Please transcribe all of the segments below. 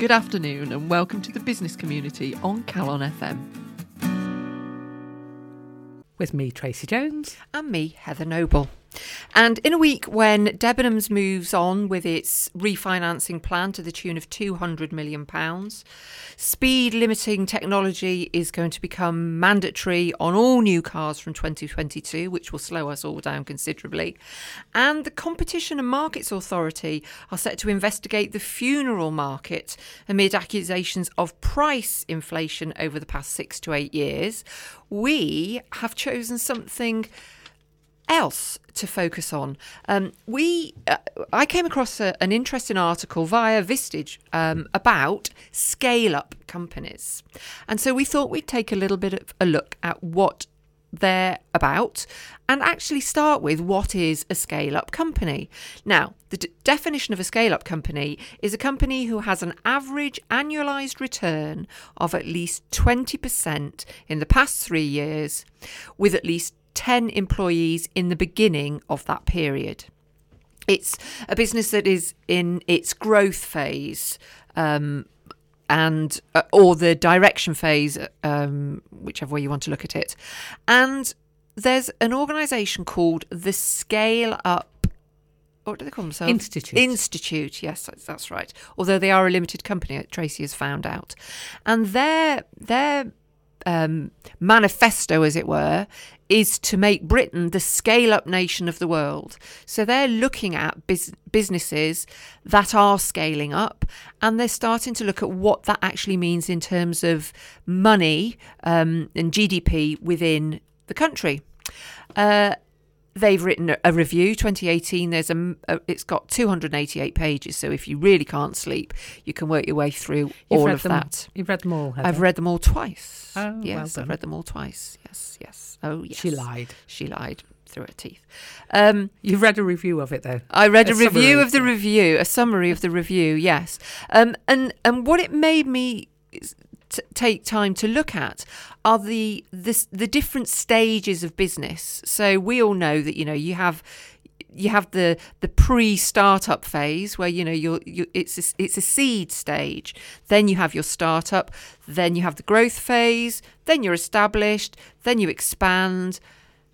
Good afternoon, and welcome to the business community on Calon FM. With me, Tracy Jones. And me, Heather Noble. And in a week when Debenhams moves on with its refinancing plan to the tune of £200 million, speed limiting technology is going to become mandatory on all new cars from 2022, which will slow us all down considerably. And the Competition and Markets Authority are set to investigate the funeral market amid accusations of price inflation over the past six to eight years. We have chosen something else to focus on. Um, we, uh, I came across a, an interesting article via Vistage um, about scale-up companies, and so we thought we'd take a little bit of a look at what they're about and actually start with what is a scale up company. Now, the d- definition of a scale up company is a company who has an average annualized return of at least 20% in the past three years, with at least 10 employees in the beginning of that period. It's a business that is in its growth phase. Um, and uh, or the direction phase, um, whichever way you want to look at it. And there's an organisation called the Scale Up. What do they call themselves? Institute. Institute. Yes, that's, right. Although they are a limited company, Tracy has found out, and their their um, manifesto, as it were, is to make Britain the scale up nation of the world. So they're looking at bus- businesses that are scaling up and they're starting to look at what that actually means in terms of money um, and GDP within the country. Uh, they've written a review 2018 there's a, it's got 288 pages so if you really can't sleep you can work your way through You've all of them, that you've read them all Heather. i've read them all twice Oh, yes well i've read them all twice yes yes oh yes She lied. she lied through her teeth um, You've read a review of it though. I read a, A review of the review, a summary of the review, yes. Um, and and what it made me t- take time to look at are the the the different stages of business. So we all know that you know you have you have the the pre-startup phase where you know you're you, it's a, it's a seed stage then you have your startup then you have the growth phase then you're established then you expand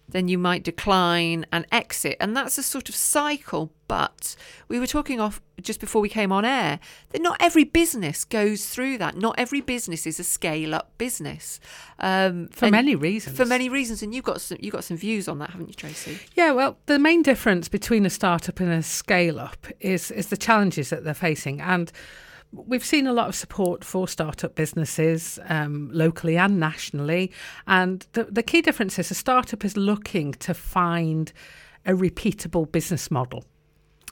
then you might decline and exit. And that's a sort of cycle. But we were talking off just before we came on air that not every business goes through that. Not every business is a scale up business. Um, For many reasons. For many reasons. And you've got some, you've got some views on that, haven't you, Tracy? Yeah, well, the main difference between a startup and a scale up is is the challenges that they're facing, and we've seen a lot of support for startup businesses um, locally and nationally. And the the key difference is a startup is looking to find a repeatable business model.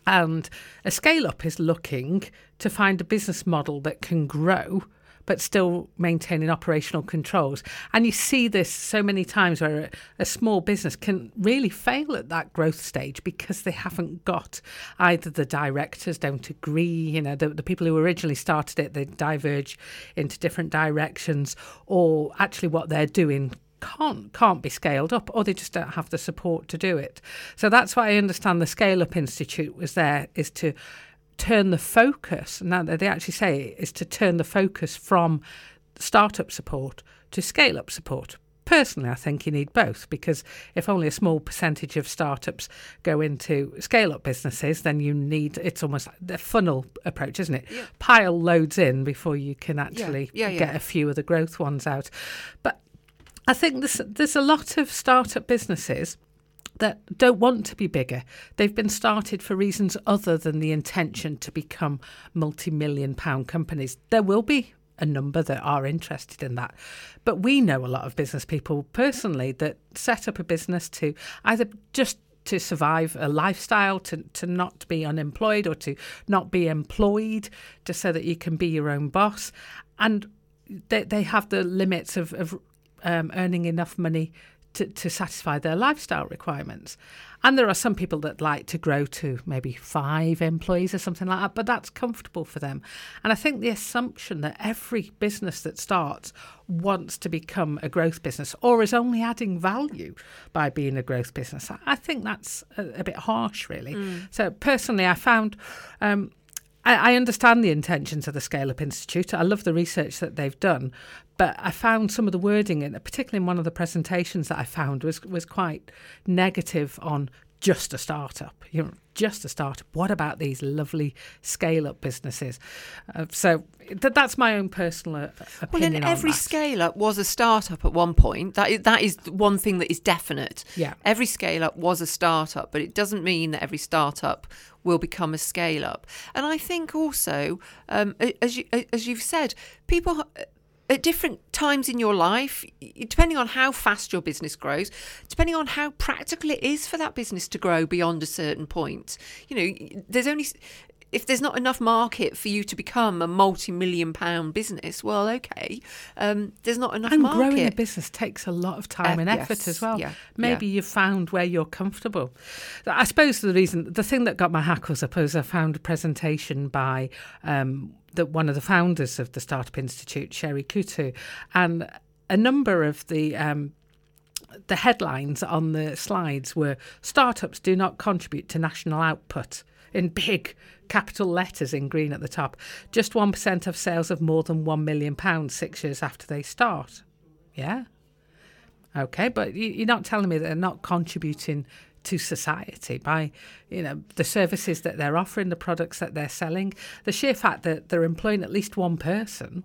And a scale up is looking to find a business model that can grow but still maintaining operational controls. And you see this so many times where a, small business can really fail at that growth stage because they haven't got either the directors don't agree, you know, the, the people who originally started it, they diverge into different directions, or actually what they're doing can't can't be scaled up or they just don't have the support to do it. So that's why I understand the Scale Up Institute was there is to turn the focus now they actually say it, is to turn the focus from startup support to scale up support. Personally, I think you need both because if only a small percentage of startups go into scale up businesses, then you need it's almost like the funnel approach, isn't it? Yeah. Pile loads in before you can actually Yeah, yeah. get a few of the growth ones out. But I think there's there's a lot of startup businesses that don't want to be bigger. They've been started for reasons other than the intention to become multi-million pound companies. There will be a number that are interested in that. But we know a lot of business people personally that set up a business to either just to survive a lifestyle, to, to not be unemployed or to not be employed, just so that you can be your own boss. And they, they have the limits of, of um, earning enough money to, to satisfy their lifestyle requirements. And there are some people that like to grow to maybe five employees or something like that, but that's comfortable for them. And I think the assumption that every business that starts wants to become a growth business or is only adding value by being a growth business, I- think that's a, a bit harsh, really. So personally, I found. Um, I, I understand the intentions of the Scale Up Institute. I love the research that they've done, but I found some of the wording in, particularly in one of the presentations that I found, was was quite negative on just a startup. You know, just a startup. What about these lovely scale up businesses? Uh, so th- that's my own personal uh, opinion. Well, and every scale up was a startup at one point. That is, that is one thing that is definite. Yeah. Every scale up was a startup, but it doesn't mean that every startup will become a scale up. And I think also, um, as you as you've said, people at different times in your life, depending on how fast your business grows, depending on how practical it is for that business to grow beyond a certain point. You know, there's only if there's not enough market for you to become a multi-million pound business, well, okay, um, there's not enough and market. growing a business takes a lot of time uh, and effort yes, as well. Yeah, Maybe yeah. you've found where you're comfortable. I suppose the reason, the thing that got my hack was, I suppose I found a presentation by. Um, the, one of the founders of the Startup Institute, Sherry Coutu, and a number of the um, the headlines on the slides were startups do not contribute to national output in big capital letters in green at the top. Just 1% of sales of more than 1 million pounds 6 years after they start. Yeah. Okay, but you're not telling me they're not contributing to society by you know the services that they're offering, the products that they're selling, the sheer fact that they're employing at least one person.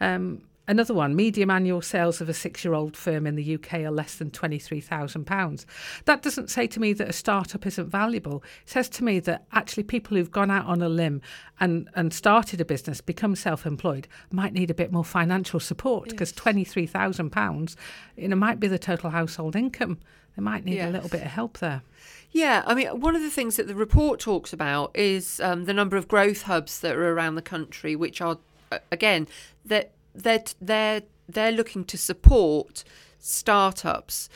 Um, Another one, medium annual sales of a six year old firm in the UK are less than £23,000. That doesn't say to me that a startup isn't valuable. It says to me that actually people who've gone out on a limb and, and started a business, become self employed, might need a bit more financial support because yes. £23,000 you know, might be the total household income. They might need yes. a little bit of help there. Yeah, I mean, one of the things that the report talks about is um, the number of growth hubs that are around the country, which are, again, that they're they're they're looking to support startups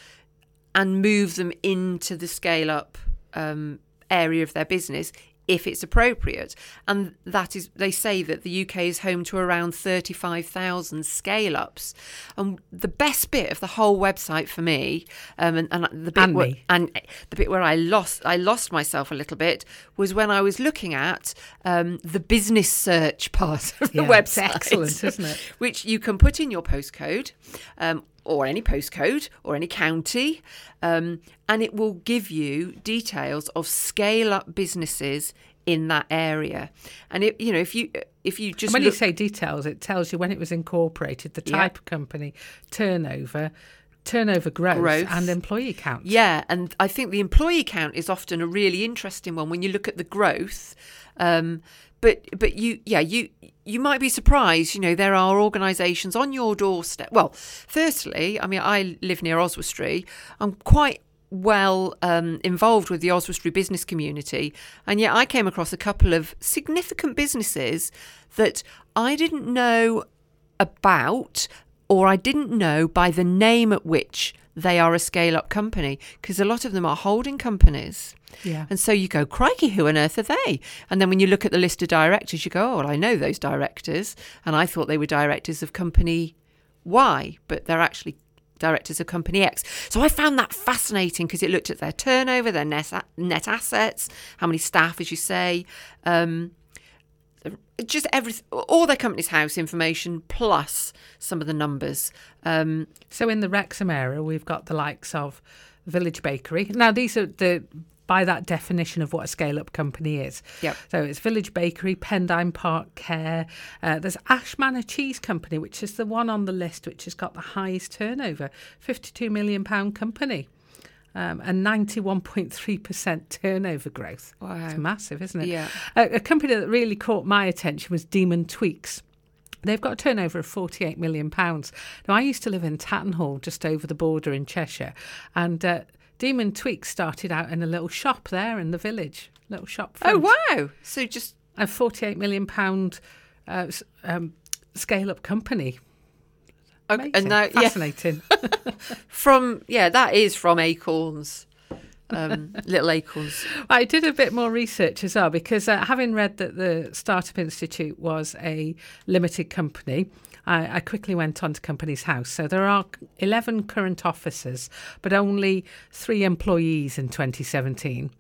and move them into the scale up um, area of their business if it's appropriate. And that is, they say that the UK is home to around 35,000 scale ups. And the best bit of the whole website for me, um, and, and, the bit and, where, and the bit where I lost, I lost myself a little bit was when I was looking at um, the business search part of the yeah, website. excellent, isn't it? Which you can put in your postcode. Um, or any postcode or any county, um, and it will give you details of scale up businesses in that area. And it, you know, if you if you just when look, you say details, it tells you when it was incorporated, the type yeah. of company, turnover. Turnover growth, growth, and employee count. Yeah, and I think the employee count is often a really interesting one when you look at the growth. Um, but but you yeah you you might be surprised you know there are organisations on your doorstep. Well firstly i mean i live near oswestry. I'm quite well um, involved with the oswestry business community and yet i came across a couple of significant businesses that i didn't know about or i didn't know by the name at which they are a scale up company because a lot of them are holding companies yeah. And so you go, crikey, who on earth are they? And then when you look at the list of directors, you go, oh, well, I know those directors. And I thought they were directors of company Y, but they're actually directors of company X. So I found that fascinating because it looked at their turnover, their net, net assets, how many staff, as you say, um, just everything, all their Companies House information plus some of the numbers. Um, so in the Wrexham area, we've got the likes of Village Bakery. Now, these are the by that definition of what a scale up company is. Yep. So it's Village Bakery, Pendine Park Care. Uh, there's Ash Manor Cheese Company, which is the one on the list which has got the highest turnover, £52 million company. Um, and 91.3% turnover growth. Wow. It's massive, isn't it? Yeah. A, a company that really caught my attention was Demon Tweaks. They've got a turnover of £48 million. Now, I used to live in Tattenhall, just over the border in Cheshire, and uh, Demon Tweak started out in a little shop there in the village, little shop. Oh wow! So just a forty-eight million pound uh, um, scale-up company. Okay, and now, fascinating. Yeah. from yeah, that is from Acorns. Um, little acorns. I did a bit more research as well because uh, having read that the Startup Institute was a limited company, I, I quickly went on to Companies House. So there are 11 current officers, but only three employees in 2017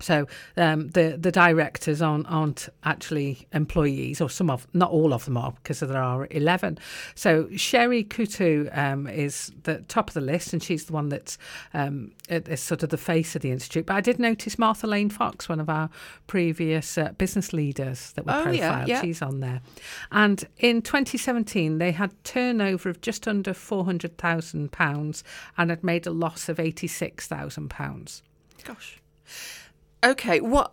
So um, the the directors aren't, aren't actually employees, or some of not all of them are, because there are eleven. So Sherry Coutu um, is the top of the list, and she's the one that's um, is sort of the face of the institute. But I did notice Martha Lane Fox, one of our previous uh, business leaders that were Oh, profiled. yeah, yeah. She's on there. And in 2017, they had turnover of just under four hundred thousand pounds and had made a loss of eighty six thousand pounds. Gosh. Okay, what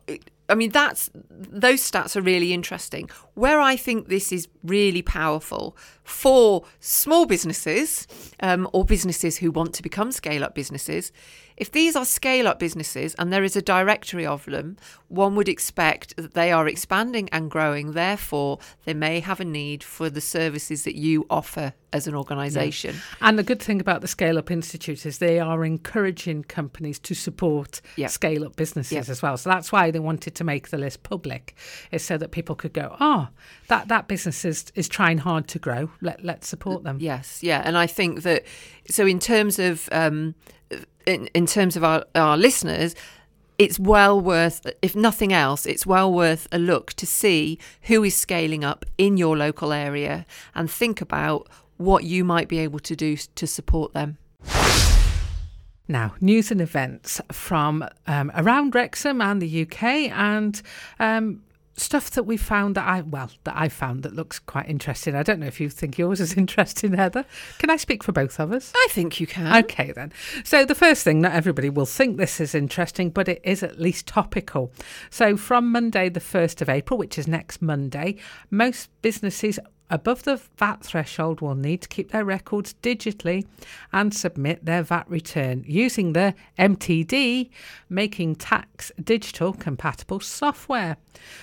I mean that's those stats are really interesting. Where I think this is really powerful for small businesses um, or businesses who want to become scale up businesses, if these are scale up businesses and there is a directory of them, one would expect that they are expanding and growing. Therefore, they may have a need for the services that you offer as an organisation. And the good thing about the Scale Up Institute is they are encouraging companies to support Yeah. scale up businesses Yeah. as well. So that's why they wanted to make the list public, is so that people could go, oh, that, that business is, is trying hard to grow. Let, let's support them. Yes, yeah, and I think that so in terms of um, in, in terms of our, our listeners, it's well worth, if nothing else, it's well worth a look to see who is scaling up in your local area and think about what you might be able to do to support them. Now, news and events from um, around Wrexham and the UK, and um, stuff that we found that I well that I found that looks quite interesting. I don't know if you think yours is interesting, Heather. Can I speak for both of us? I think you can. Okay, then. So, the first thing, not everybody will think this is interesting, but it is at least topical. So, from Monday, the 1st of April, which is next Monday, most businesses above the VAT threshold will need to keep their records digitally and submit their VAT return using the MTD, Making Tax Digital Compatible software.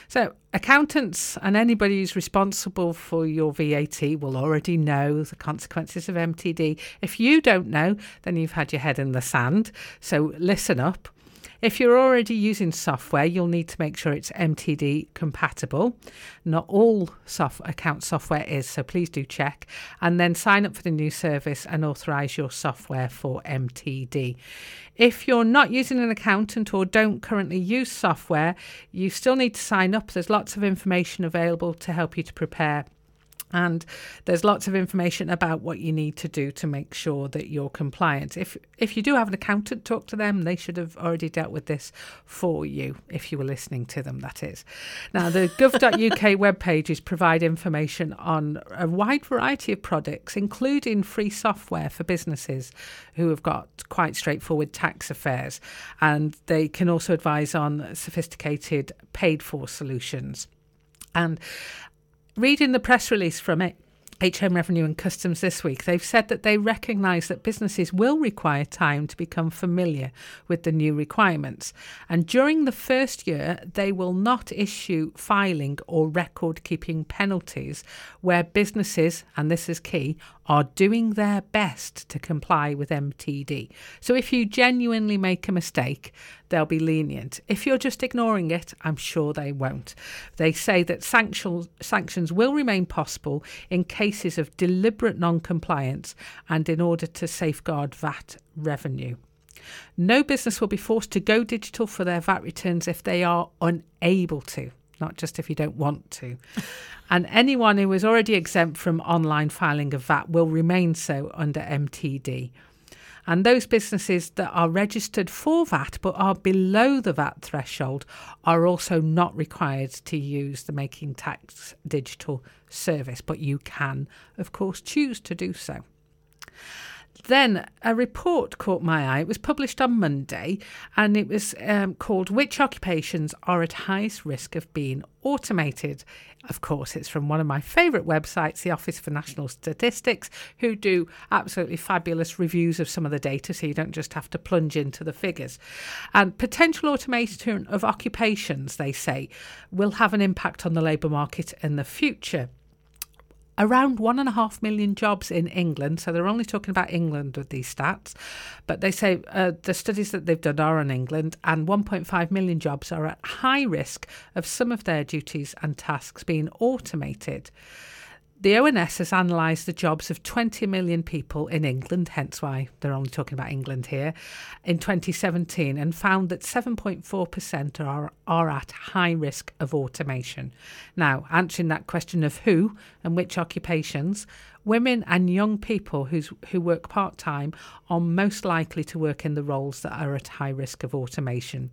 So, accountants and anybody who's responsible for your VAT will already know the consequences of MTD. If you don't know, then you've had your head in the sand. So, listen up. If you're already using software, you'll need to make sure it's MTD compatible. Not all soft account software is, so please do check. And then sign up for the new service and authorize your software for MTD. If you're not using an accountant or don't currently use software, you still need to sign up. There's lots of information available to help you to prepare and there's lots of information about what you need to do to make sure that you're compliant. If if you do have an accountant, talk to them. They should have already dealt with this for you if you were listening to them. That is. Now the gov.uk web pages provide information on a wide variety of products, including free software for businesses who have got quite straightforward tax affairs, and they can also advise on sophisticated paid for solutions. And reading the press release from it. HM Revenue and Customs this week, they've said that they recognise that businesses will require time to become familiar with the new requirements. And during the first year, they will not issue filing or record keeping penalties where businesses, and this is key, are doing their best to comply with MTD. So if you genuinely make a mistake, they'll be lenient. If you're just ignoring it, I'm sure they won't. They say that sanctions, sanctions will remain possible in cases of deliberate non compliance and in order to safeguard VAT revenue. No business will be forced to go digital for their VAT returns if they are unable to, not just if you don't want to. and anyone who is already exempt from online filing of VAT will remain so under MTD. And those businesses that are registered for VAT but are below the VAT threshold are also not required to use the Making Tax digital service, but you can, of course, choose to do so. Then a report caught my eye. It was published on Monday and it was um, called Which Occupations Are at Highest Risk of Being Automated? Of course, it's from one of my favourite websites, the Office for National Statistics, who do absolutely fabulous reviews of some of the data so you don't just have to plunge into the figures. And potential automation of occupations, they say, will have an impact on the labour market in the future around one and a half million jobs in England. So they're only talking about England with these stats, but they say uh, the studies that they've done are on England, and 1.5 million jobs are at high risk of some of their duties and tasks being automated. The ONS has analysed the jobs of 20 million people in England, hence why they're only talking about England here, in 2017 and found that 7.4% are, are at high risk of automation. Now, answering that question of who and which occupations, women and young people who's, who work part time are most likely to work in the roles that are at high risk of automation.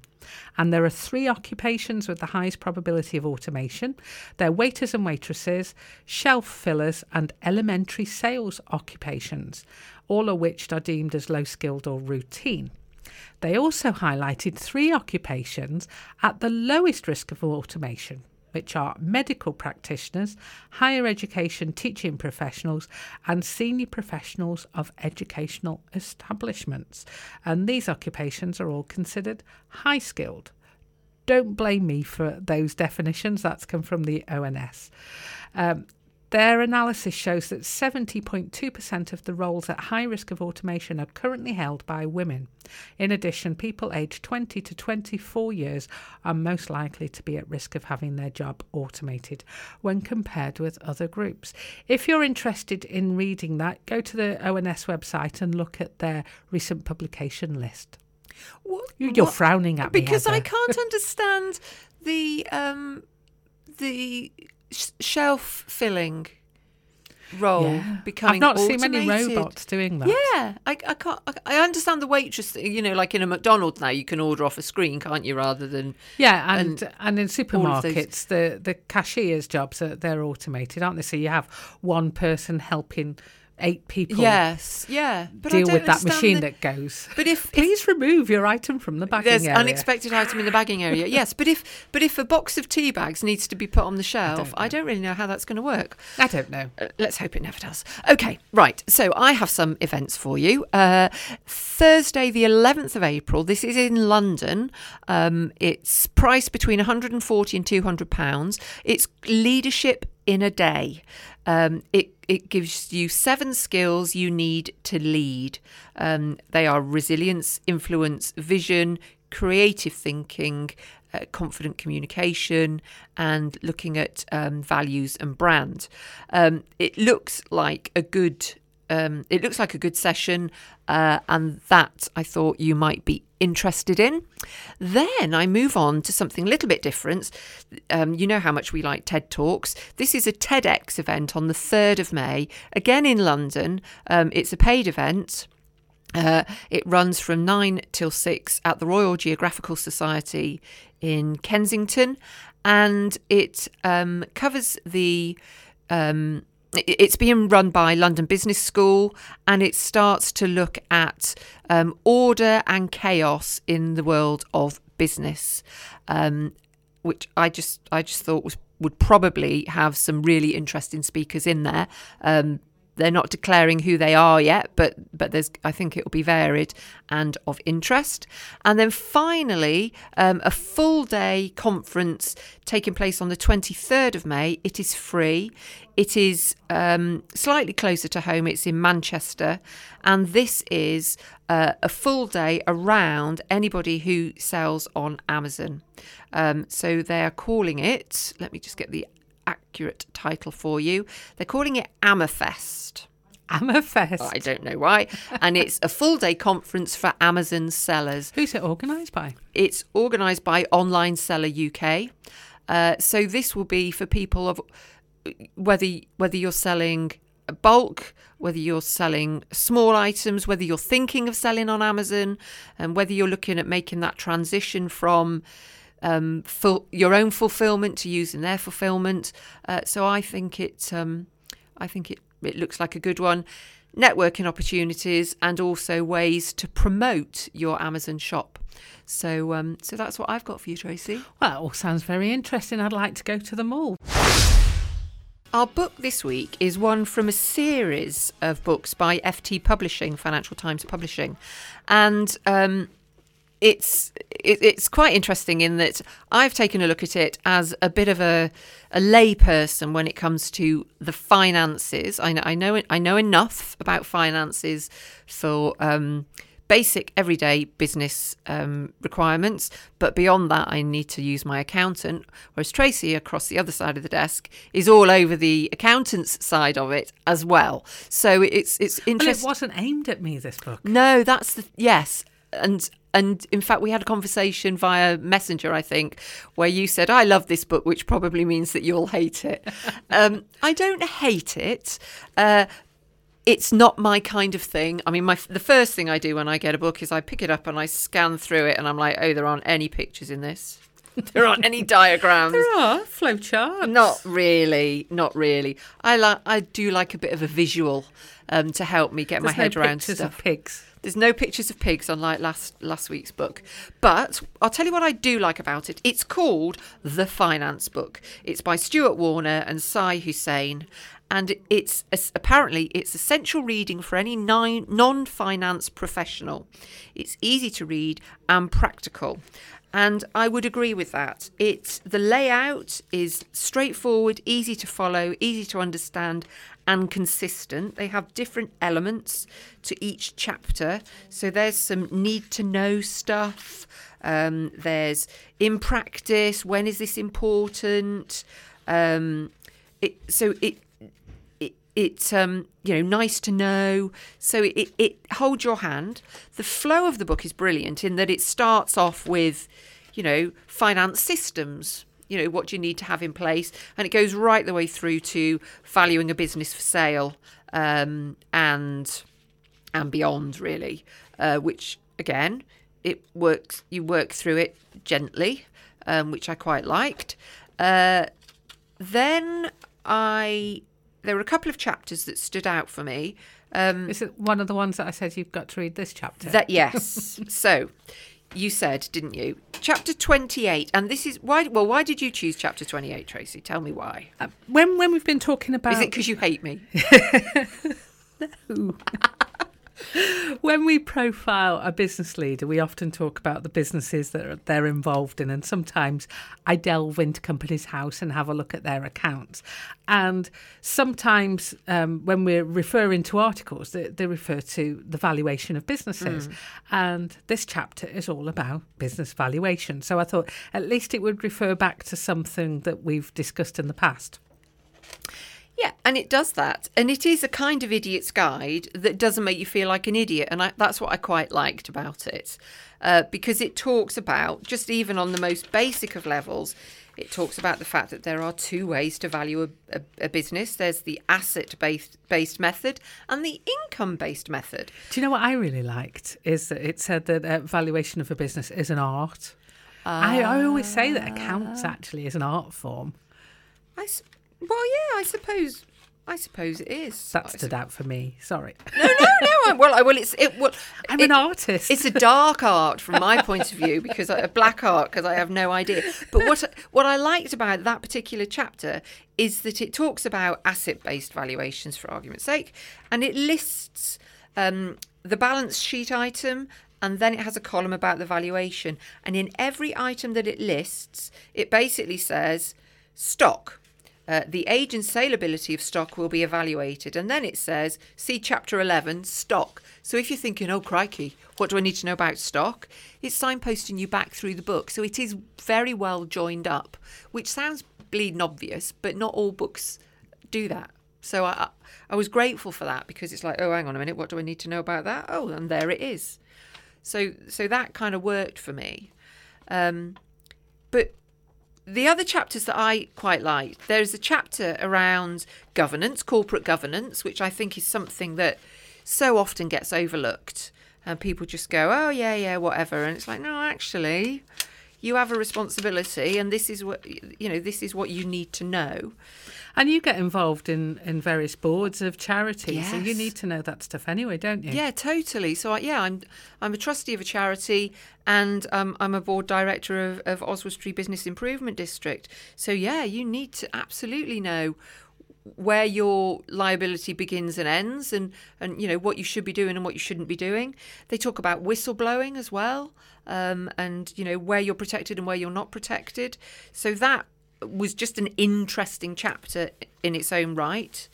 And there are three occupations with the highest probability of automation. They're waiters and waitresses, shelf fillers, and elementary sales occupations, all of which are deemed as low skilled or routine. They also highlighted three occupations at the lowest risk of automation which are medical practitioners, higher education teaching professionals, and senior professionals of educational establishments. And these occupations are all considered high skilled. Don't blame me for those definitions, that's come from the ONS. Um, their analysis shows that 70.2% of the roles at high risk of automation are currently held by women. In addition, people aged 20 to 24 years are most likely to be at risk of having their job automated when compared with other groups. If you're interested in reading that, go to the ONS website and look at their recent publication list. What, You're what? frowning at because me because I can't understand the um, the shelf filling role yeah. becoming. I've not automated. seen many robots doing that. Yeah, I, I can't. I understand the waitress. You know, like in a McDonald's now, you can order off a screen, can't you? Rather than yeah, and and, and in supermarkets, the the cashiers' jobs are they're automated, aren't they? So you have one person helping eight people. Yes, yeah. But deal with that machine the, that goes. But if please if, remove your item from the bagging there's area. unexpected item in the bagging area. yes, but if but if a box of tea bags needs to be put on the shelf, I don't, I don't really know how that's going to work. I don't know. Uh, let's hope it never does. Okay, right. So I have some events for you. Uh, Thursday, the 11th of April. This is in London. Um, it's priced between 140 and 200 pounds. It's leadership in a day. Um, it it gives you seven skills you need to lead. Um, they are resilience, influence, vision, creative thinking, uh, confident communication, and looking at um, values and brand. Um, it looks like a good. Um, it looks like a good session, uh, and that I thought you might be interested in. Then I move on to something a little bit different. Um, you know how much we like TED Talks. This is a TEDx event on the 3rd of May, again in London. Um, it's a paid event. Uh, it runs from 9 till 6 at the Royal Geographical Society in Kensington and it um, covers the um, it's being run by London Business School and it starts to look at um, order and chaos in the world of business, um, which I just I just thought was would probably have some really interesting speakers in there. Um, they're not declaring who they are yet, but but there's I think it will be varied and of interest. And then finally, um, a full day conference taking place on the 23rd of May. It is free. It is um, slightly closer to home. It's in Manchester, and this is uh, a full day around anybody who sells on Amazon. Um, so they are calling it. Let me just get the accurate title for you. They're calling it Amafest. Amafest. I don't know why. and it's a full day conference for Amazon sellers. Who's it organised by? It's organised by Online Seller UK. Uh, so this will be for people of whether whether you're selling bulk, whether you're selling small items, whether you're thinking of selling on Amazon, and whether you're looking at making that transition from um, full, your own fulfillment to use in their fulfillment. Uh, so I think it, um, I think it, it looks like a good one. Networking opportunities and also ways to promote your Amazon shop. So, um, so that's what I've got for you, Tracy. Well, all sounds very interesting. I'd like to go to them all. Our book this week is one from a series of books by FT Publishing, Financial Times Publishing, and um, it's it, it's quite interesting in that I've taken a look at it as a bit of a a layperson when it comes to the finances. I know I know I know enough about finances for um, basic everyday business um, requirements, but beyond that, I need to use my accountant. Whereas Tracy, across the other side of the desk, is all over the accountant's side of it as well. So it's it's Well, interesting. it wasn't aimed at me, this book. No, that's the yes, and and in fact we had a conversation via messenger, I think, where you said I love this book, which probably means that you'll hate it. um, I don't hate it. Uh, it's not my kind of thing. I mean, my the first thing I do when I get a book is I pick it up and I scan through it, and I'm like, oh, there aren't any pictures in this. there aren't any diagrams. There are flowcharts. Not really, not really. I like, I do like a bit of a visual um, to help me get There's my head no around pictures stuff. of pigs. There's no pictures of pigs, unlike last last week's book. But I'll tell you what I do like about it. It's called The Finance Book. It's by Stuart Warner and Si Hussain, and it's apparently it's essential reading for any non-finance professional. It's easy to read and practical. And I would agree with that. It's the layout is straightforward, easy to follow, easy to understand, and consistent. They have different elements to each chapter. So there's some need to know stuff. Um, there's in practice. When is this important? Um, it, so it it, it um, you know nice to know. So it, it holds your hand. The flow of the book is brilliant in that it starts off with you know finance systems you know what you need to have in place? And it goes right the way through to valuing a business for sale um, and and beyond really uh, which again it works you work through it gently um, which i quite liked. Uh, then I there were a couple of chapters that stood out for me. Um, Is it one of the ones that I said you've got to read this chapter? that yes, so you said, didn't you? Chapter twenty-eight, and this is why. Well, why did you choose chapter twenty-eight, Tracy? Tell me why. Uh, when when we've been talking about Is it because you hate me? when we profile a business leader, we often talk about the businesses that they're involved in, and sometimes I delve into Companies House and have a look at their accounts. And sometimes, um, when we're referring to articles, they, they refer to the valuation of businesses, and this chapter is all about business valuation. So I thought at least it would refer back to something that we've discussed in the past. Yeah, and it does that. And it is a kind of idiot's guide that doesn't make you feel like an idiot. And I, that's what I quite liked about it. Uh, because it talks about, just even on the most basic of levels, it talks about the fact that there are two ways to value a, a, a business there's the asset based, based method and the income based method. Do you know what I really liked? Is that it said that uh, valuation of a business is an art. I, I always say that accounts actually is an art form. I, well, yeah, I suppose. I suppose it is. That I stood out for me. Sorry. No, no, no. I- Well, I, well, it's it. Well, I'm it- an artist. It's a dark art from my point of view because I, a black art because I have no idea. But what what I liked about that particular chapter is that it talks about asset based valuations for argument's sake, and it lists um, the balance sheet item. And then it has a column about the valuation. And in every item that it lists, it basically says stock. Uh, the age and saleability of stock will be evaluated. And then it says, see chapter 11, stock. So if you're thinking, oh, crikey, what do I need to know about stock? It's signposting you back through the book. So it is very well joined up, which sounds bleeding obvious, but not all books do that. So I, I was grateful for that because it's like, oh, hang on a minute, what do I need to know about that? Oh, and there it is. So, so that kind of worked for me. Um, but the other chapters that I quite liked, there's a chapter around governance, corporate governance, which I think is something that so often gets overlooked. And people just go, oh, yeah, yeah, whatever. And it's like, no, actually, you have a responsibility, and this is what, you know, this is what you need to know. And you get involved in, in various boards of charities, so you need to know that stuff anyway, don't you? Yeah, totally. So I- yeah, I'm I'm a trustee of a charity, and um, I'm a board director of, of Oswestry Business Improvement District. So yeah, you need to absolutely know where your liability begins and ends, and and you know what you should be doing and what you shouldn't be doing. They talk about whistleblowing as well, um, and you know where you're protected and where you're not protected. So that was just an interesting chapter in its own right.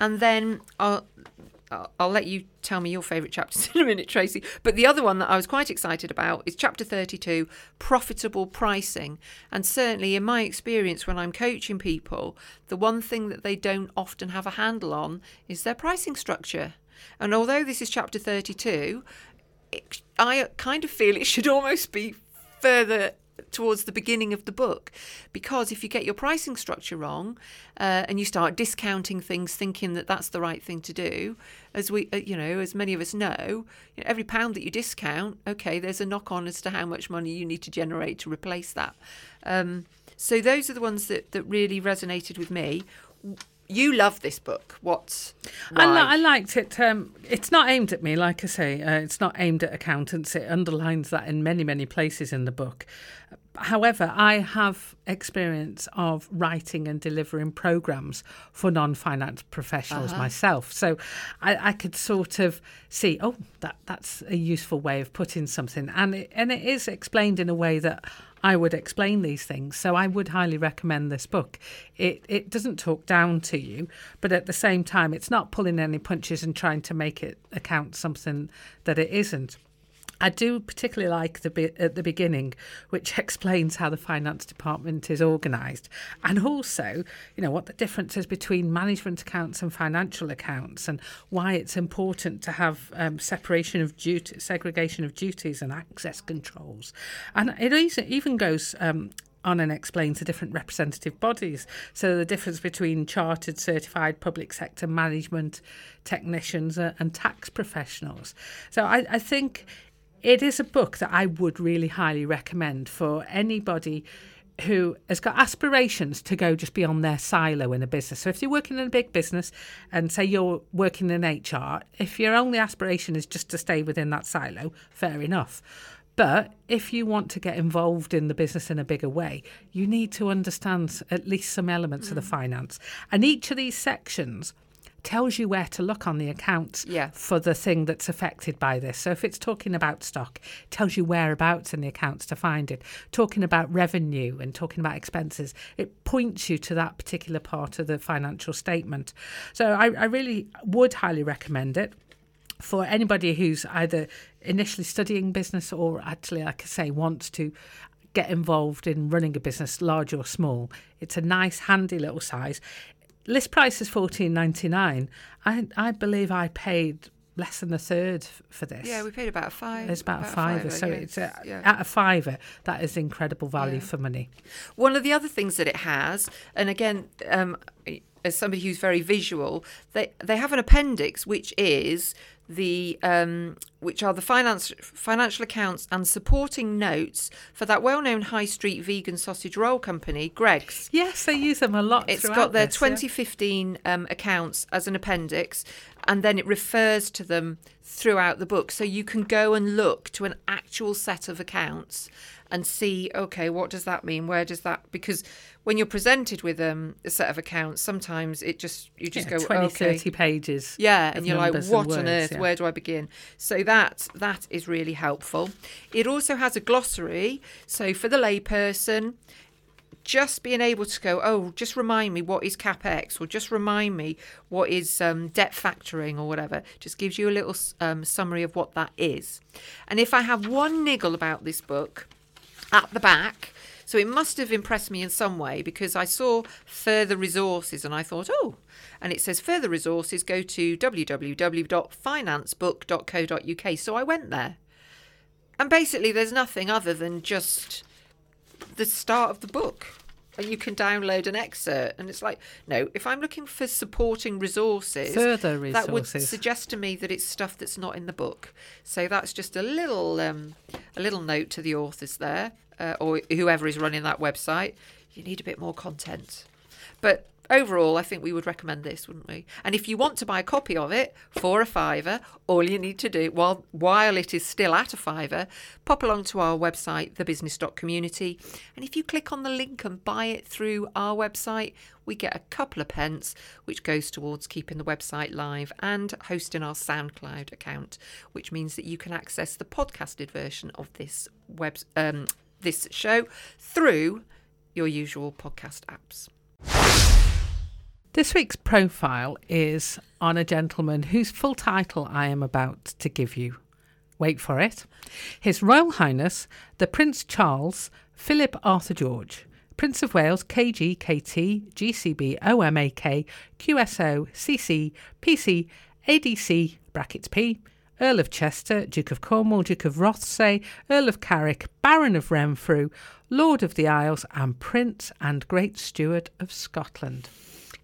And then I'll, I'll let you tell me your favourite chapters in a minute, Tracy. But the other one that I was quite excited about is chapter 32 profitable pricing. And certainly, in my experience, when I'm coaching people, the one thing that they don't often have a handle on is their pricing structure. And although this is chapter 32, it, I kind of feel it should almost be further towards the beginning of the book because if you get your pricing structure wrong uh, and you start discounting things thinking that that's the right thing to do as we uh, you know as many of us know, you know, every pound that you discount okay there's a knock on as to how much money you need to generate to replace that um, so those are the ones that, that really resonated with me you love this book. What's I, li- I, liked it. Um, it's not aimed at me, like I say. Uh, it's not aimed at accountants. It underlines that in many, many places in the book. However, I have experience of writing and delivering programs for non-finance professionals uh-huh. myself, so I, I, could sort of see, oh, that that's a useful way of putting something, and it, and it is explained in a way that I would explain these things. So I would highly recommend this book. It it doesn't talk down to you, but at the same time, it's not pulling any punches and trying to make it account something that it isn't. I do particularly like the bit at the beginning, which explains how the finance department is organised, and also, you know, what the difference is between management accounts and financial accounts, and why it's important to have um, separation of duty, segregation of duties, and access controls. And it even goes. Um, on and explains the different representative bodies. So the difference between chartered, certified public sector management technicians uh, and tax professionals. So I, I think it is a book that I would really highly recommend for anybody who has got aspirations to go just beyond their silo in a business. So if you're working in a big business and say you're working in HR, if your only aspiration is just to stay within that silo, fair enough. But if you want to get involved in the business in a bigger way, you need to understand at least some elements mm. of the mm. finance. And each of these sections tells you where to look on the accounts yeah. for the thing that's affected by this. So if it's talking about stock, it tells you whereabouts in the accounts to find it. Talking about revenue and talking about expenses, it points you to that particular part of the financial statement. So I, I really would highly recommend it for anybody who's either initially studying business or actually, like I say, wants to get involved in running a business, large or small. It's a nice, handy little size list price is fourteen ninety nine. I I believe I paid less than a third for this. Yeah, we paid about a five. It's about, about a fiver, a fiver so yes. it's a, yeah. at a fiver. That is incredible value yeah. for money. One of the other things that it has, and again, um, as somebody who's very visual, they they have an appendix which is the um, which are the finance financial accounts and supporting notes for that well-known high street vegan sausage roll company, Greggs. Yes, they use them a lot. It's got their this, 2015 yeah. um, accounts as an appendix, and then it refers to them throughout the book, so you can go and look to an actual set of accounts and see, okay, what does that mean? Where does that because when you're presented with um, a set of accounts, sometimes it just you just yeah, go 20, okay. 30 pages. Yeah, and you're like, what words, on earth? Yeah. Where do I begin? So that that is really helpful. It also has a glossary, so for the layperson. Just being able to go, oh, just remind me what is capex, or just remind me what is um, debt factoring, or whatever. Just gives you a little um, summary of what that is. And if I have one niggle about this book, at the back so it must have impressed me in some way because I saw further resources and I thought, oh, and it says further resources go to www.financebook.co.uk. So I went there. And basically, there's nothing other than just the start of the book. And you can download an excerpt. And it's like, no, if I'm looking for supporting resources, further resources, that would suggest to me that it's stuff that's not in the book. So that's just a little, um, a little note to the authors there uh, or whoever is running that website, you need a bit more content. But overall, I think we would recommend this, wouldn't we? And if you want to buy a copy of it for a fiver, all you need to do while while it is still at a fiver, pop along to our website, thebusiness.community, and if you click on the link and buy it through our website, we get a couple of pence, which goes towards keeping the website live and hosting our SoundCloud account, which means that you can access the podcasted version of this web um, this show through your usual podcast apps. This week's profile is on a gentleman whose full title I am about to give you. Wait for it. His Royal Highness, the Prince Charles Philip Arthur George, Prince of Wales, KG, KT, GCB, OMAK, QSO, CC, PC, ADC, brackets P, Earl of Chester, Duke of Cornwall, Duke of Rothesay, Earl of Carrick, Baron of Renfrew, Lord of the Isles, and Prince and Great Steward of Scotland.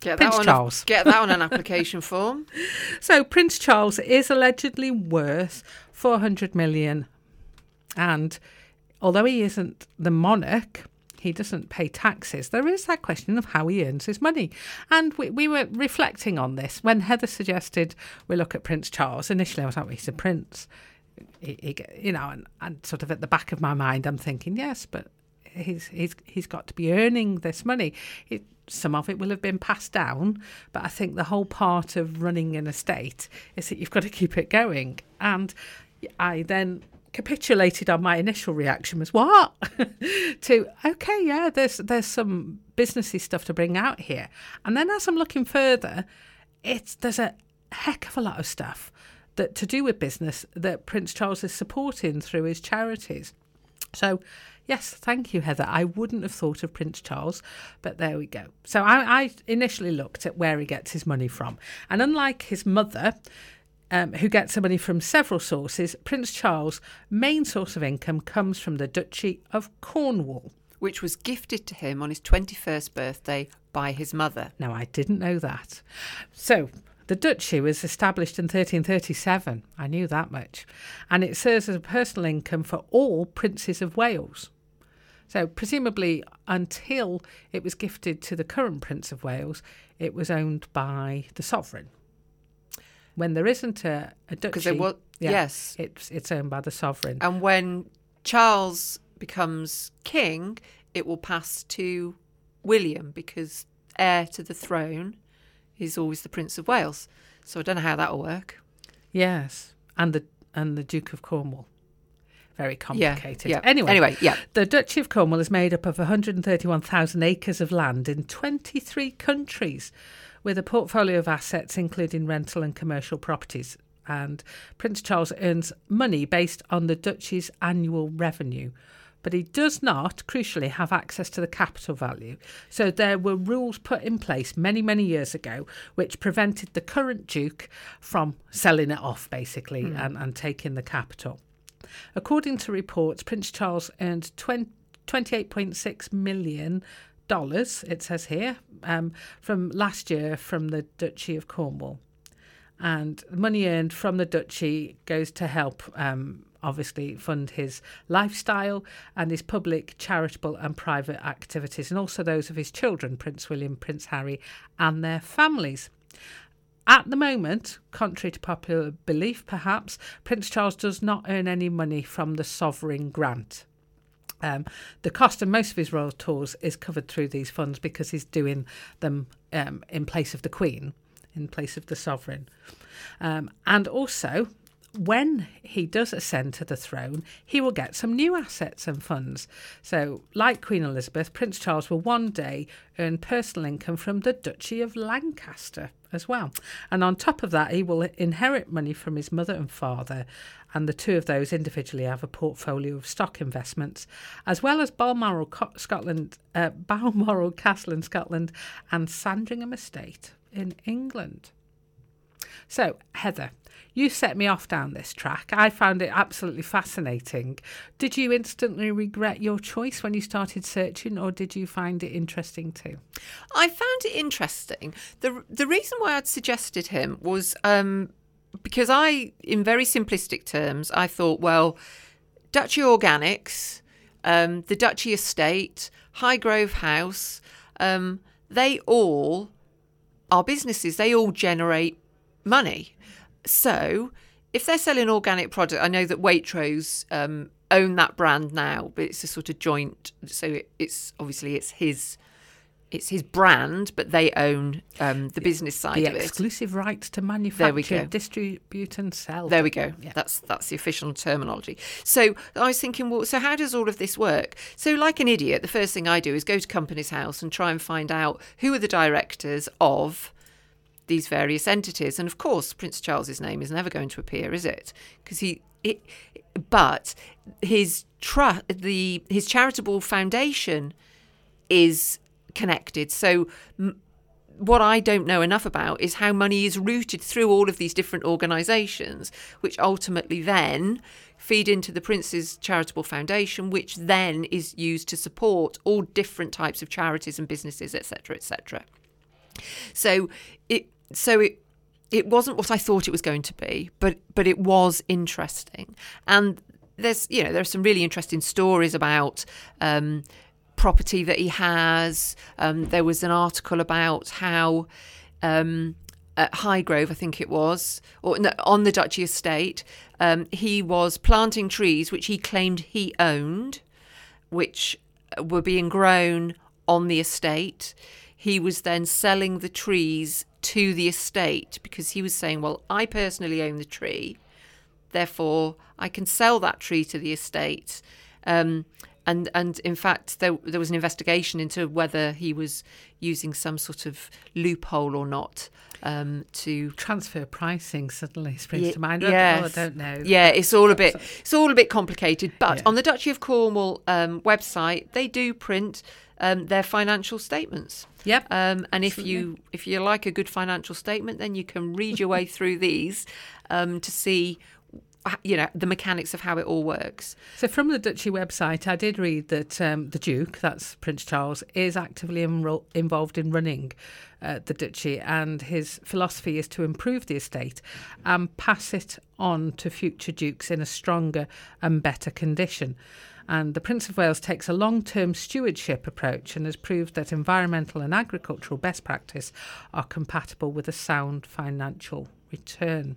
Get Prince that on Charles. A, get that on an application form. So Prince Charles is allegedly worth 400 million. And although he isn't the monarch, he doesn't pay taxes. There is that question of how he earns his money. And we, we were reflecting on this when Heather suggested we look at Prince Charles. Initially, I was like, well, he's a prince. He, he, you know, and, and sort of at the back of my mind, I'm thinking, yes, but he's he's he's got to be earning this money. It, some of it will have been passed down, but I think the whole part of running an estate is that you've got to keep it going. And I then capitulated on my initial reaction was what to okay yeah there's there's some businessy stuff to bring out here and then as i'm looking further it's there's a heck of a lot of stuff that to do with business that prince charles is supporting through his charities so Yes, thank you, Heather. I wouldn't have thought of Prince Charles, but there we go. So I, I initially looked at where he gets his money from. And unlike his mother, um, who gets her money from several sources, Prince Charles' main source of income comes from the Duchy of Cornwall. Which was gifted to him on his 21st birthday by his mother. Now, I didn't know that. So, the duchy was established in 1337. I knew that much. And it serves as a personal income for all princes of Wales. So, presumably, until it was gifted to the current Prince of Wales, it was owned by the sovereign. When there isn't a, a duchy, was- yeah, yes. it's it's owned by the sovereign. And when Charles becomes king, it will pass to William because heir to the throne is always the Prince of Wales. So I don't know how that'll work. Yes, and the and the Duke of Cornwall. Very complicated. Yeah. Anyway, Anyway, yeah. The Duchy of Cornwall is made up of 131,000 acres of land in 23 countries, with a portfolio of assets including rental and commercial properties. And Prince Charles earns money based on the duchy's annual revenue. But he does not, crucially, have access to the capital value. So there were rules put in place many, many years ago which prevented the current Duke from selling it off, basically, and, and taking the capital. According to reports, Prince Charles earned 20, 28.6 million dollars. It says here um, from last year from the Duchy of Cornwall, and the money earned from the duchy goes to help. Um, Obviously, fund his lifestyle and his public, charitable, and private activities, and also those of his children, Prince William, Prince Harry, and their families. At the moment, contrary to popular belief perhaps, Prince Charles does not earn any money from the sovereign grant. Um, the cost of most of his royal tours is covered through these funds because he's doing them um, in place of the Queen, in place of the sovereign. Um, and also, when he does ascend to the throne, he will get some new assets and funds. So, like Queen Elizabeth, Prince Charles will one day earn personal income from the Duchy of Lancaster as well. And on top of that, he will inherit money from his mother and father, and the two of those individually have a portfolio of stock investments, as well as Balmoral, Scotland, uh, Balmoral Castle in Scotland, and Sandringham Estate in England. So, Heather, you set me off down this track. I found it absolutely fascinating. Did you instantly regret your choice when you started searching, or did you find it interesting too? I found it interesting. the The reason why I'd suggested him was um, because I, in very simplistic terms, I thought, well, Duchy Organics, um, the Duchy Estate, Highgrove House, um, they all are businesses. They all generate money. So if they're selling organic product, I know that Waitrose um, own that brand now, but it's a sort of joint. So it, it's obviously it's his it's his brand, but they own um, the business side the of it. exclusive rights to There we manufacture, go. distribute, and sell. There we go. Yeah. That's that's the official terminology. So I was thinking, well, so how does all of this work? So, like an idiot, the first thing I do is go to Companies House and try and find out who are the directors of these various entities. And of course, Prince Charles's name is never going to appear, is it? Because he, it, but his trust, the his charitable foundation is connected. So. M- what I don't know enough about is how money is routed through all of these different organisations, which ultimately then feed into the Prince's Charitable Foundation, which then is used to support all different types of charities and businesses, etc., etc. So it so it it wasn't what I thought it was going to be, but but it was interesting. And there's you know there are some really interesting stories about um, property that he has. Um, there was an article about how. Um, at Highgrove, I think it was, or on the Duchy estate, um, he was planting trees which he claimed he owned, which were being grown on the estate. He was then selling the trees to the estate because he was saying, Well, I personally own the tree, therefore I can sell that tree to the estate. Um, and, and in fact, there, there was an investigation into whether he was using some sort of loophole or not um, to Transfer pricing suddenly springs to mind. Yes. Oh, I don't know. Yeah, it's all a bit it's all a bit complicated. But Yeah. on the Duchy of Cornwall um, website, they do print um, their financial statements. Yep. Um, and if you if you like a good financial statement, then you can read your way through these um, to see, you know, the mechanics of how it all works. So, from the Duchy website, I did read that um, the Duke, that's Prince Charles, is actively enro- involved in running uh, the Duchy, and his philosophy is to improve the estate and pass it on to future Dukes in a stronger and better condition. And the Prince of Wales takes a long term stewardship approach and has proved that environmental and agricultural best practice are compatible with a sound financial return.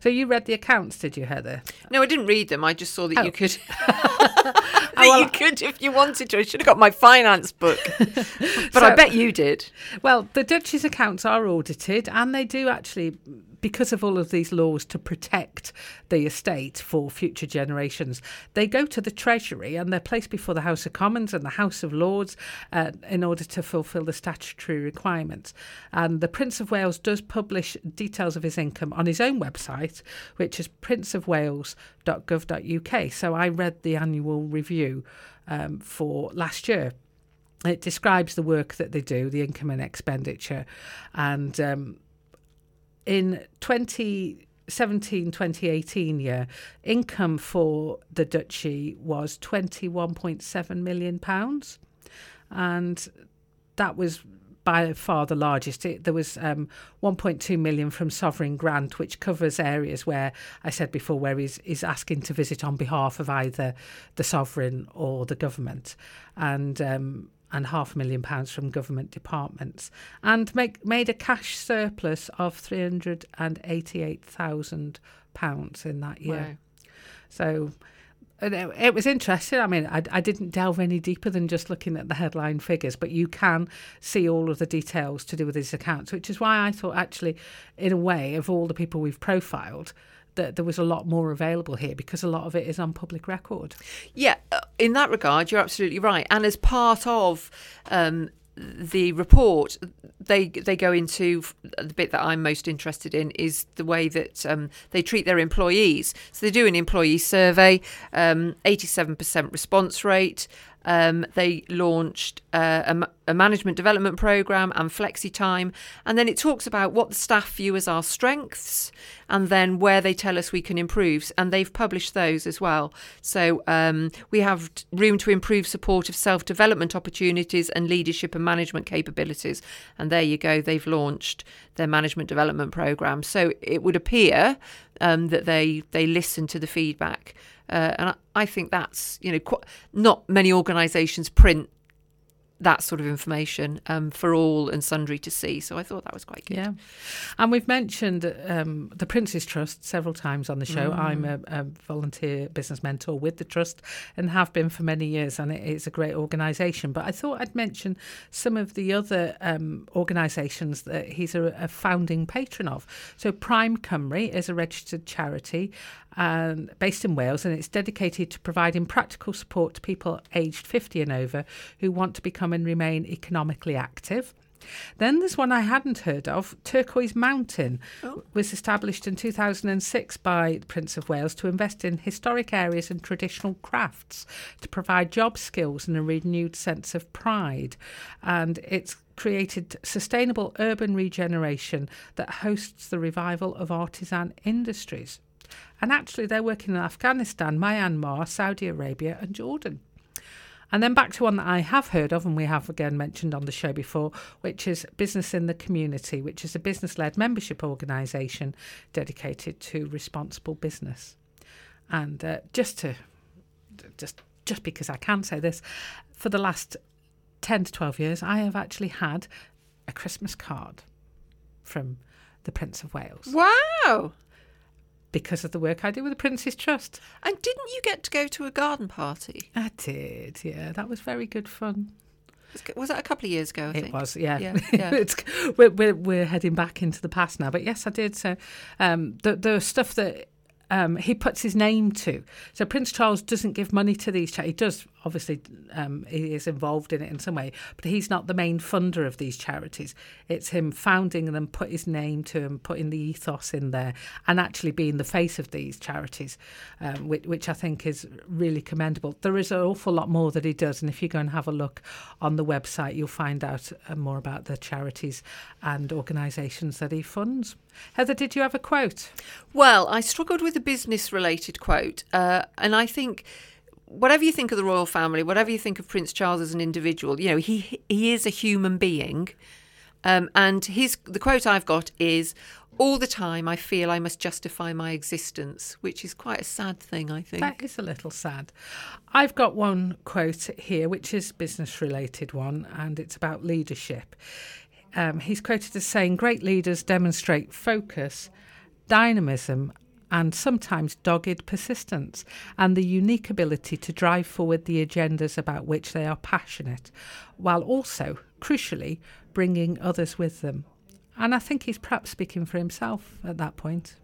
So, you read the accounts, did you, Heather? No, I didn't read them. I just saw that Oh. you could. that oh, you could if you wanted to. I should have got my finance book, but I bet you did. Well, the Duchy's accounts are audited, and they do actually, because of all of these laws to protect the estate for future generations, they go to the Treasury and they're placed before the House of Commons and the House of Lords uh, in order to fulfil the statutory requirements. And the Prince of Wales does publish details of his income on his own website, which is princeofwales.gov.uk. So I read the annual review um, for last year it describes the work that they do, the income and expenditure. And um, in 2017 2018 year, income for the duchy was 21.7 million pounds. And that was by far the largest. It, there was um, 1.2 million from Sovereign Grant, which covers areas where I said before, where he's, he's asking to visit on behalf of either the sovereign or the government, and um, and half a million pounds from government departments, and make, made a cash surplus of 388,000 pounds in that year. Wow. So it, it was interesting. I mean, I, I didn't delve any deeper than just looking at the headline figures, but you can see all of the details to do with his accounts, which is why I thought, actually, in a way, of all the people we've profiled, that there was a lot more available here because a lot of it is on public record. Yeah, uh, in that regard, you're absolutely right. And as part of um, the report, they they go into the bit that I'm most interested in is the way that um, they treat their employees. So they do an employee survey, um, 87% response rate. Um, they launched uh, a, a management development program and flexi time, and then it talks about what the staff view as our strengths, and then where they tell us we can improve. And they've published those as well. So um, we have room to improve support of self development opportunities and leadership and management capabilities. And there you go. They've launched their management development program. So it would appear um, that they they listen to the feedback. Uh, and I, I think that's you know qu- not many organisations print that sort of information um, for all and sundry to see. So I thought that was quite good. Yeah. And we've mentioned um, the Prince's Trust several times on the show. Mm. I'm a, a, volunteer business mentor with the Trust and have been for many years, and it is a great organisation. But I thought I'd mention some of the other um, organisations that he's a, a founding patron of. So Prime Cymru is a registered charity and based in Wales, and it's dedicated to providing practical support to people aged 50 and over who want to become and remain economically active. Then there's one I hadn't heard of. Turquoise Mountain oh. was established in 2006 by the Prince of Wales to invest in historic areas and traditional crafts to provide job skills and a renewed sense of pride. And it's created sustainable urban regeneration that hosts the revival of artisan industries. And actually, they're working in Afghanistan, Myanmar, Saudi Arabia, and Jordan. And then back to one that I have heard of, and we have again mentioned on the show before, which is Business in the Community, which is a business led membership organisation dedicated to responsible business. And uh, just to, just, just because I can say this, for the last 10 to 12 years, I have actually had a Christmas card from the Prince of Wales. Wow! Because of the work I do with the Prince's Trust. And didn't you get to go to a garden party? I did, yeah. That was very good fun. Was that a couple of years ago? I it think? was, yeah. yeah, yeah. we're, we're, we're, heading back into the past now, but yes, I did. So um, the the stuff that um, he puts his name to. So Prince Charles doesn't give money to these charities. He does obviously um, he is involved in it in some way, but he's not the main funder of these charities. It's him founding them, put his name to them, putting the ethos in there, and actually being the face of these charities, um, which, which, I think is really commendable. There is an awful lot more that he does, and if you go and have a look on the website, you'll find out uh, more about the charities and organisations that he funds. Heather, did you have a quote? Well, I struggled with a business related quote, uh, and I think whatever you think of the royal family, whatever you think of Prince Charles as an individual, you know, he he is a human being. Um, and his the quote I've got is all the time I feel I must justify my existence, which is quite a sad thing, I think. That is a little sad. I've got one quote here, which is business related one, and it's about leadership. Um, he's quoted as saying, "Great leaders demonstrate focus, dynamism, and sometimes dogged persistence, and the unique ability to drive forward the agendas about which they are passionate, while also, crucially, bringing others with them. And I think he's perhaps speaking for himself at that point.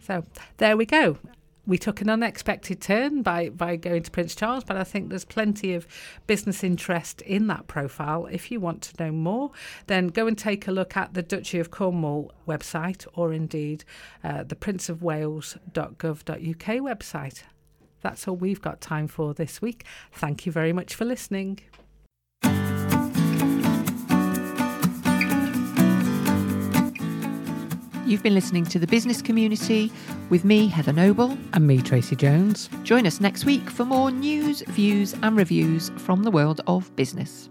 So there we go we took an unexpected turn by, by going to Prince Charles, but I think there's plenty of business interest in that profile. If you want to know more, then go and take a look at the Duchy of Cornwall website or indeed uh, the princeofwales.gov.uk website. That's all we've got time for this week. Thank you very much for listening. You've been listening to The Business Community with me, Heather Noble. And me, Tracy Jones. Join us next week for more news, views, and reviews from the world of business.